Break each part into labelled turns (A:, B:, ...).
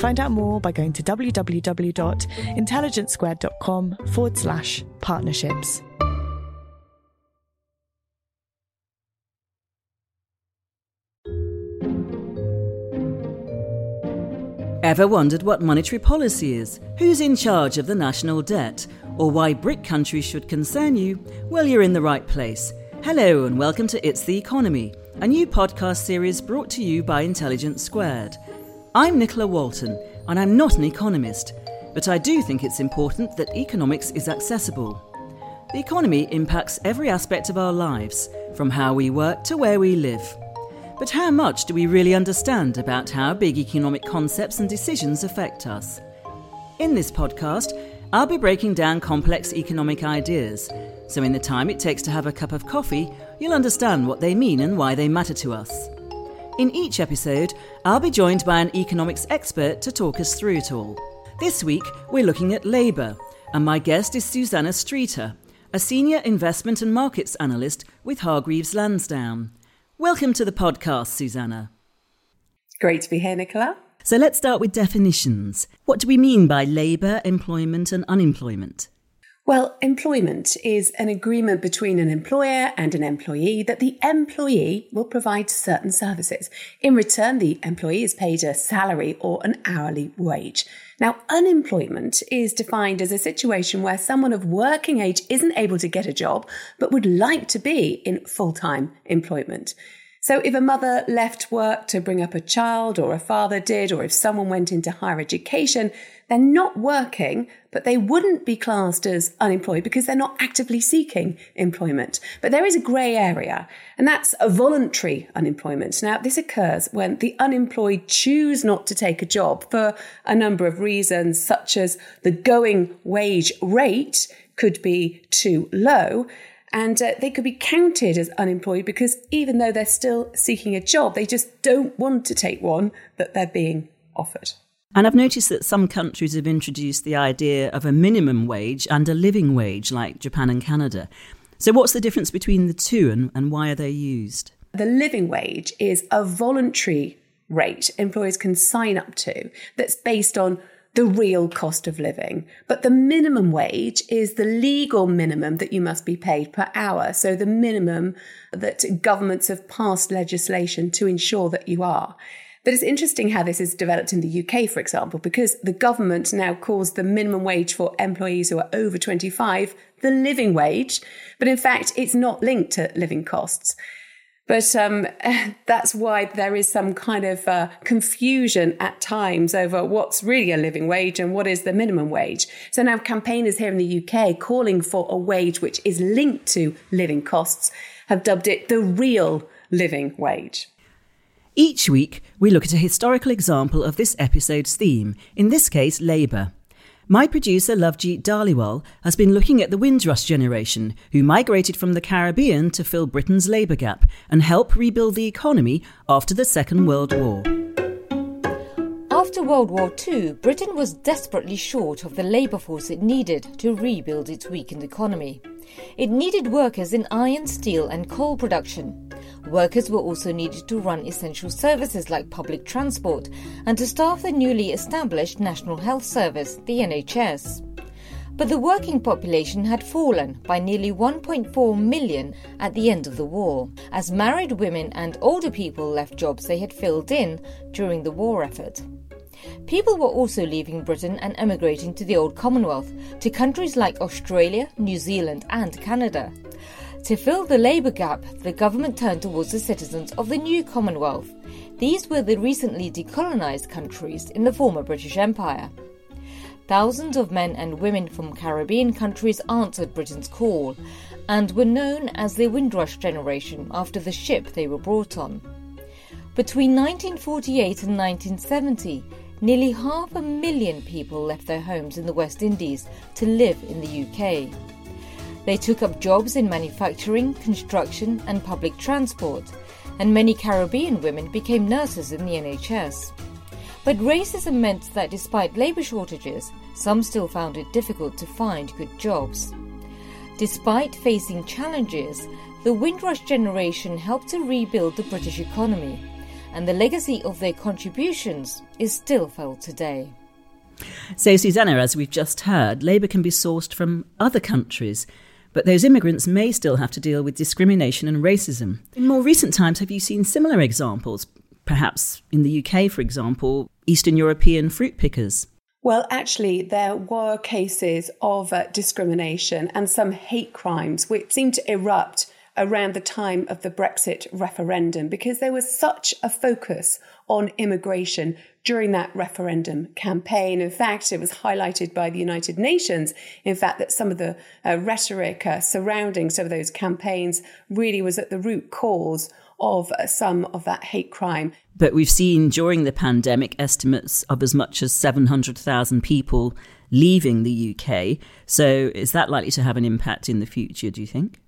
A: Find out more by going to www.intelligencesquared.com forward slash partnerships.
B: Ever wondered what monetary policy is? Who's in charge of the national debt? Or why BRIC countries should concern you? Well, you're in the right place. Hello, and welcome to It's the Economy, a new podcast series brought to you by Intelligence Squared. I'm Nicola Walton, and I'm not an economist, but I do think it's important that economics is accessible. The economy impacts every aspect of our lives, from how we work to where we live. But how much do we really understand about how big economic concepts and decisions affect us? In this podcast, I'll be breaking down complex economic ideas, so in the time it takes to have a cup of coffee, you'll understand what they mean and why they matter to us. In each episode, I'll be joined by an economics expert to talk us through it all. This week, we're looking at labour, and my guest is Susannah Streeter, a senior investment and markets analyst with Hargreaves Lansdown. Welcome to the podcast, Susannah.
C: Great to be here, Nicola.
B: So let's start with definitions. What do we mean by labour, employment, and unemployment?
C: Well, employment is an agreement between an employer and an employee that the employee will provide certain services. In return, the employee is paid a salary or an hourly wage. Now, unemployment is defined as a situation where someone of working age isn't able to get a job, but would like to be in full time employment. So if a mother left work to bring up a child, or a father did, or if someone went into higher education, they're not working, but they wouldn't be classed as unemployed because they're not actively seeking employment. But there is a grey area, and that's a voluntary unemployment. Now, this occurs when the unemployed choose not to take a job for a number of reasons, such as the going wage rate could be too low and uh, they could be counted as unemployed because even though they're still seeking a job, they just don't want to take one that they're being offered.
B: And I've noticed that some countries have introduced the idea of a minimum wage and a living wage, like Japan and Canada. So, what's the difference between the two and, and why are they used?
C: The living wage is a voluntary rate employers can sign up to that's based on the real cost of living. But the minimum wage is the legal minimum that you must be paid per hour. So the minimum that governments have passed legislation to ensure that you are. But it's interesting how this is developed in the UK, for example, because the government now calls the minimum wage for employees who are over 25 the living wage. But in fact, it's not linked to living costs. But um, that's why there is some kind of uh, confusion at times over what's really a living wage and what is the minimum wage. So now campaigners here in the UK calling for a wage which is linked to living costs have dubbed it the real living wage.
B: Each week, we look at a historical example of this episode's theme, in this case, labour. My producer, Lovejeet Dhaliwal, has been looking at the Windrush generation, who migrated from the Caribbean to fill Britain's labour gap and help rebuild the economy after the Second World War.
D: After World War II, Britain was desperately short of the labour force it needed to rebuild its weakened economy. It needed workers in iron, steel, and coal production. Workers were also needed to run essential services like public transport and to staff the newly established National Health Service, the NHS. But the working population had fallen by nearly 1.4 million at the end of the war, as married women and older people left jobs they had filled in during the war effort. People were also leaving Britain and emigrating to the old Commonwealth, to countries like Australia, New Zealand, and Canada. To fill the labour gap, the government turned towards the citizens of the new Commonwealth. These were the recently decolonised countries in the former British Empire. Thousands of men and women from Caribbean countries answered Britain's call and were known as the Windrush generation after the ship they were brought on. Between 1948 and 1970, nearly half a million people left their homes in the West Indies to live in the UK. They took up jobs in manufacturing, construction, and public transport, and many Caribbean women became nurses in the NHS. But racism meant that despite labour shortages, some still found it difficult to find good jobs. Despite facing challenges, the Windrush generation helped to rebuild the British economy, and the legacy of their contributions is still felt today.
B: So, Susannah, as we've just heard, labour can be sourced from other countries. But those immigrants may still have to deal with discrimination and racism. In more recent times, have you seen similar examples? Perhaps in the UK, for example, Eastern European fruit pickers.
C: Well, actually, there were cases of uh, discrimination and some hate crimes which seemed to erupt around the time of the Brexit referendum because there was such a focus on immigration during that referendum campaign. In fact, it was highlighted by the United Nations, in fact, that some of the uh, rhetoric uh, surrounding some of those campaigns really was at the root cause of uh, some of that hate crime.
B: But we've seen during the pandemic estimates of as much as 700,000 people leaving the UK. So is that likely to have an impact in the future, do you think?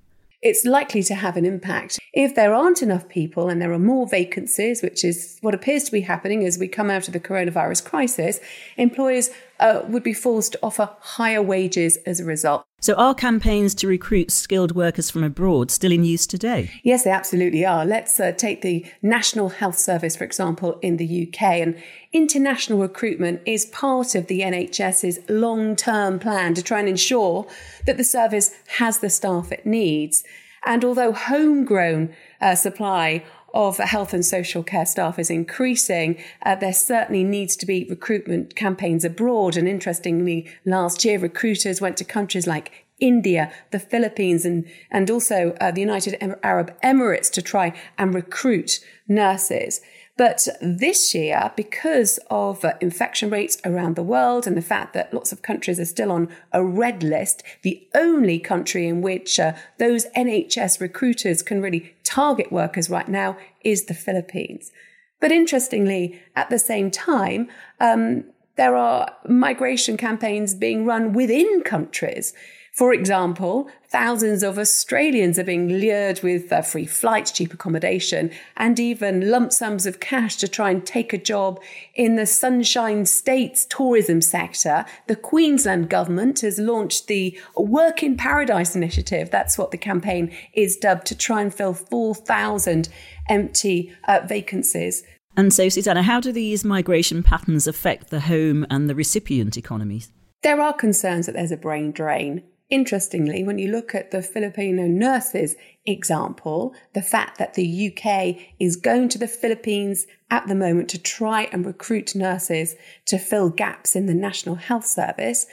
C: It's likely to have an impact. If there aren't enough people and there are more vacancies, which is what appears to be happening as we come out of the coronavirus crisis, employers uh, would be forced to offer higher wages as a result.
B: So, are campaigns to recruit skilled workers from abroad still in use today?
C: Yes, they absolutely are. Let's uh, take the National Health Service, for example, in the UK. And international recruitment is part of the NHS's long term plan to try and ensure that the service has the staff it needs. And although homegrown uh, supply of health and social care staff is increasing, uh, there certainly needs to be recruitment campaigns abroad. And interestingly, last year, recruiters went to countries like India, the Philippines, and, and also uh, the United Arab Emirates to try and recruit nurses. But this year, because of uh, infection rates around the world and the fact that lots of countries are still on a red list, the only country in which uh, those NHS recruiters can really target workers right now is the Philippines. But interestingly, at the same time, um, there are migration campaigns being run within countries. For example, thousands of Australians are being lured with uh, free flights, cheap accommodation, and even lump sums of cash to try and take a job in the Sunshine State's tourism sector. The Queensland government has launched the Work in Paradise initiative. That's what the campaign is dubbed to try and fill 4,000 empty uh, vacancies.
B: And so, Susannah, how do these migration patterns affect the home and the recipient economies?
C: There are concerns that there's a brain drain. Interestingly, when you look at the Filipino nurses example, the fact that the UK is going to the Philippines at the moment to try and recruit nurses to fill gaps in the National Health Service,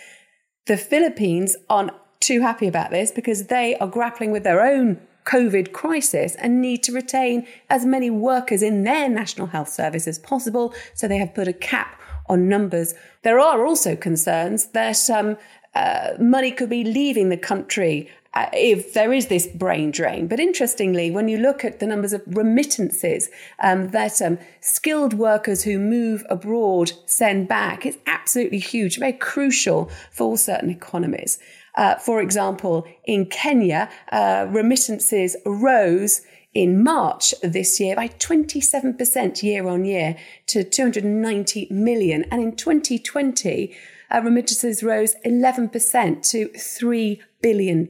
C: the Philippines aren't too happy about this because they are grappling with their own COVID crisis and need to retain as many workers in their National Health Service as possible. So they have put a cap on numbers. There are also concerns that um, uh, money could be leaving the country uh, if there is this brain drain. But interestingly, when you look at the numbers of remittances um, that um, skilled workers who move abroad send back, it's absolutely huge, very crucial for certain economies. Uh, for example, in Kenya, uh, remittances rose in March this year by 27% year on year to 290 million. And in 2020, uh, remittances rose 11% to $3 billion.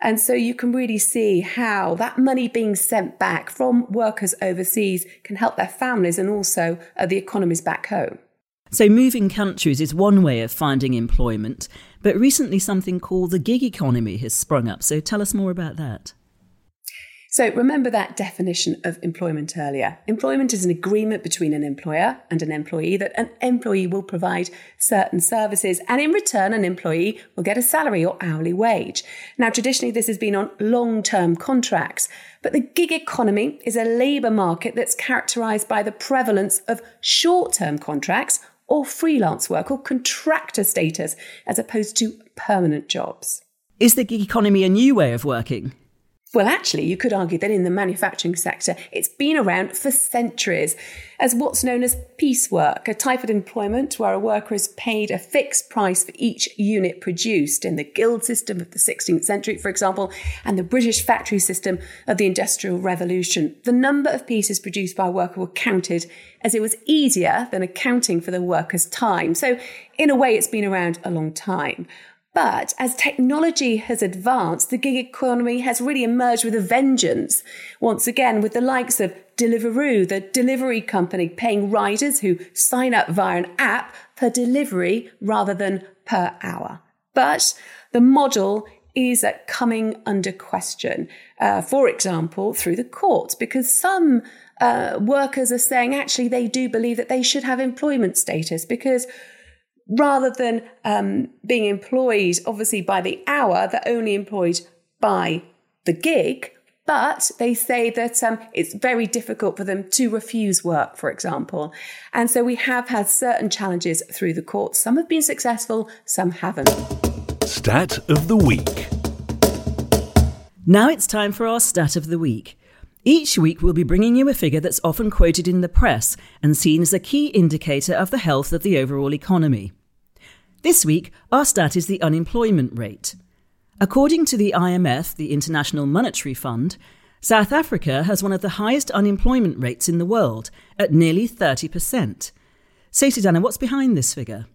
C: And so you can really see how that money being sent back from workers overseas can help their families and also uh, the economies back home.
B: So, moving countries is one way of finding employment, but recently something called the gig economy has sprung up. So, tell us more about that.
C: So remember that definition of employment earlier. Employment is an agreement between an employer and an employee that an employee will provide certain services and in return an employee will get a salary or hourly wage. Now traditionally this has been on long-term contracts, but the gig economy is a labour market that's characterised by the prevalence of short-term contracts or freelance work or contractor status as opposed to permanent jobs.
B: Is the gig economy a new way of working?
C: Well, actually, you could argue that in the manufacturing sector, it's been around for centuries as what's known as piecework, a type of employment where a worker is paid a fixed price for each unit produced in the guild system of the 16th century, for example, and the British factory system of the Industrial Revolution. The number of pieces produced by a worker were counted as it was easier than accounting for the worker's time. So, in a way, it's been around a long time. But as technology has advanced, the gig economy has really emerged with a vengeance. Once again, with the likes of Deliveroo, the delivery company paying riders who sign up via an app per delivery rather than per hour. But the model is coming under question, uh, for example, through the courts, because some uh, workers are saying actually they do believe that they should have employment status because rather than um, being employed, obviously, by the hour, they're only employed by the gig. But they say that um, it's very difficult for them to refuse work, for example. And so we have had certain challenges through the courts. Some have been successful, some haven't.
E: Stat of the Week.
B: Now it's time for our Stat of the Week. Each week, we'll be bringing you a figure that's often quoted in the press and seen as a key indicator of the health of the overall economy. This week, our stat is the unemployment rate. According to the IMF, the International Monetary Fund, South Africa has one of the highest unemployment rates in the world, at nearly 30%. So, Susannah, what's behind this figure?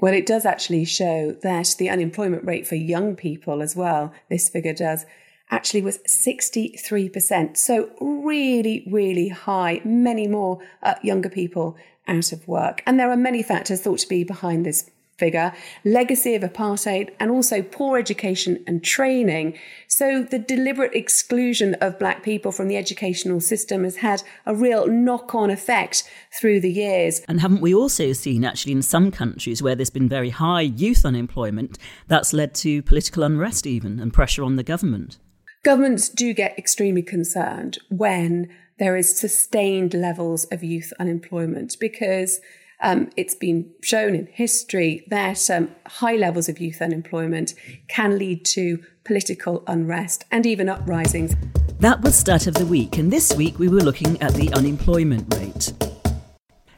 C: Well, it does actually show that the unemployment rate for young people as well, this figure does, actually was 63%. So, really, really high. Many more uh, younger people out of work. And there are many factors thought to be behind this figure, legacy of apartheid, and also poor education and training. So the deliberate exclusion of black people from the educational system has had a real knock on effect through the years.
B: And haven't we also seen, actually, in some countries where there's been very high youth unemployment, that's led to political unrest even and pressure on the government?
C: Governments do get extremely concerned when there is sustained levels of youth unemployment because um, it's been shown in history that um, high levels of youth unemployment can lead to political unrest and even uprisings.
B: That was Stat of the Week, and this week we were looking at the unemployment rate.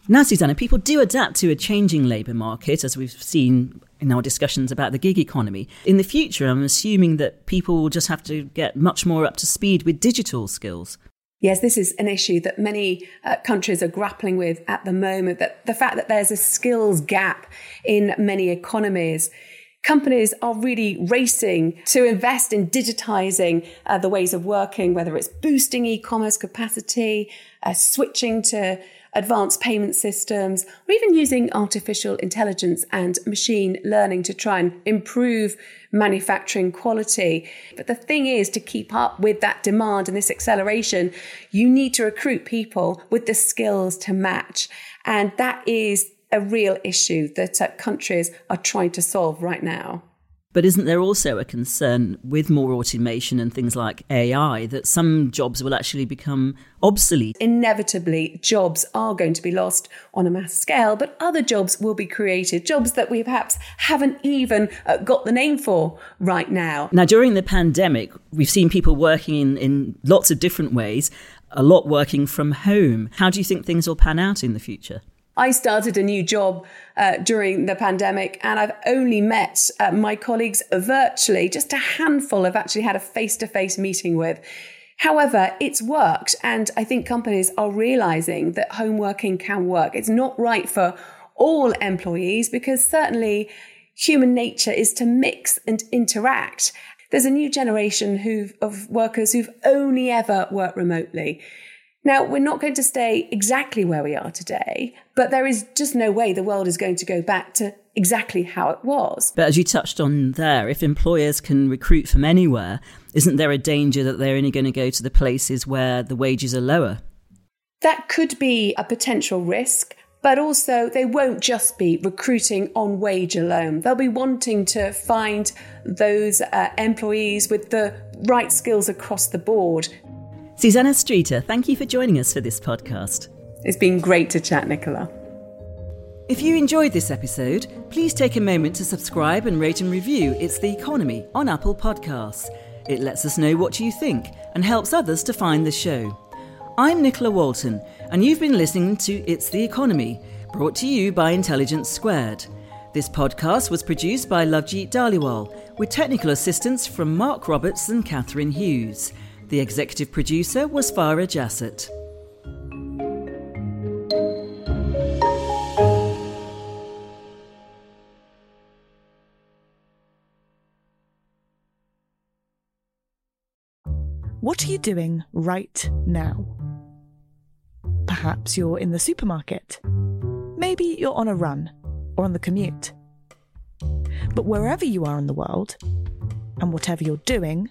B: Now, Susannah, people do adapt to a changing labour market, as we've seen in our discussions about the gig economy. In the future, I'm assuming that people will just have to get much more up to speed with digital skills.
C: Yes, this is an issue that many uh, countries are grappling with at the moment. That the fact that there's a skills gap in many economies. Companies are really racing to invest in digitizing uh, the ways of working, whether it's boosting e commerce capacity, uh, switching to advanced payment systems, or even using artificial intelligence and machine learning to try and improve manufacturing quality. But the thing is, to keep up with that demand and this acceleration, you need to recruit people with the skills to match. And that is a real issue that uh, countries are trying to solve right now.
B: But isn't there also a concern with more automation and things like AI that some jobs will actually become obsolete?
C: Inevitably, jobs are going to be lost on a mass scale, but other jobs will be created, jobs that we perhaps haven't even uh, got the name for right now.
B: Now, during the pandemic, we've seen people working in, in lots of different ways, a lot working from home. How do you think things will pan out in the future?
C: I started a new job uh, during the pandemic and I've only met uh, my colleagues virtually, just a handful I've actually had a face to face meeting with. However, it's worked and I think companies are realizing that home working can work. It's not right for all employees because certainly human nature is to mix and interact. There's a new generation of workers who've only ever worked remotely. Now, we're not going to stay exactly where we are today, but there is just no way the world is going to go back to exactly how it was.
B: But as you touched on there, if employers can recruit from anywhere, isn't there a danger that they're only going to go to the places where the wages are lower?
C: That could be a potential risk. But also, they won't just be recruiting on wage alone. They'll be wanting to find those uh, employees with the right skills across the board
B: Susannah Streeter, thank you for joining us for this podcast.
C: It's been great to chat, Nicola.
B: If you enjoyed this episode, please take a moment to subscribe and rate and review It's the Economy on Apple Podcasts. It lets us know what you think and helps others to find the show. I'm Nicola Walton, and you've been listening to It's the Economy, brought to you by Intelligence Squared. This podcast was produced by Lovejeet Dhaliwal, with technical assistance from Mark Roberts and Catherine Hughes. The executive producer was Farah Jassett.
A: What are you doing right now? Perhaps you're in the supermarket. Maybe you're on a run or on the commute. But wherever you are in the world, and whatever you're doing,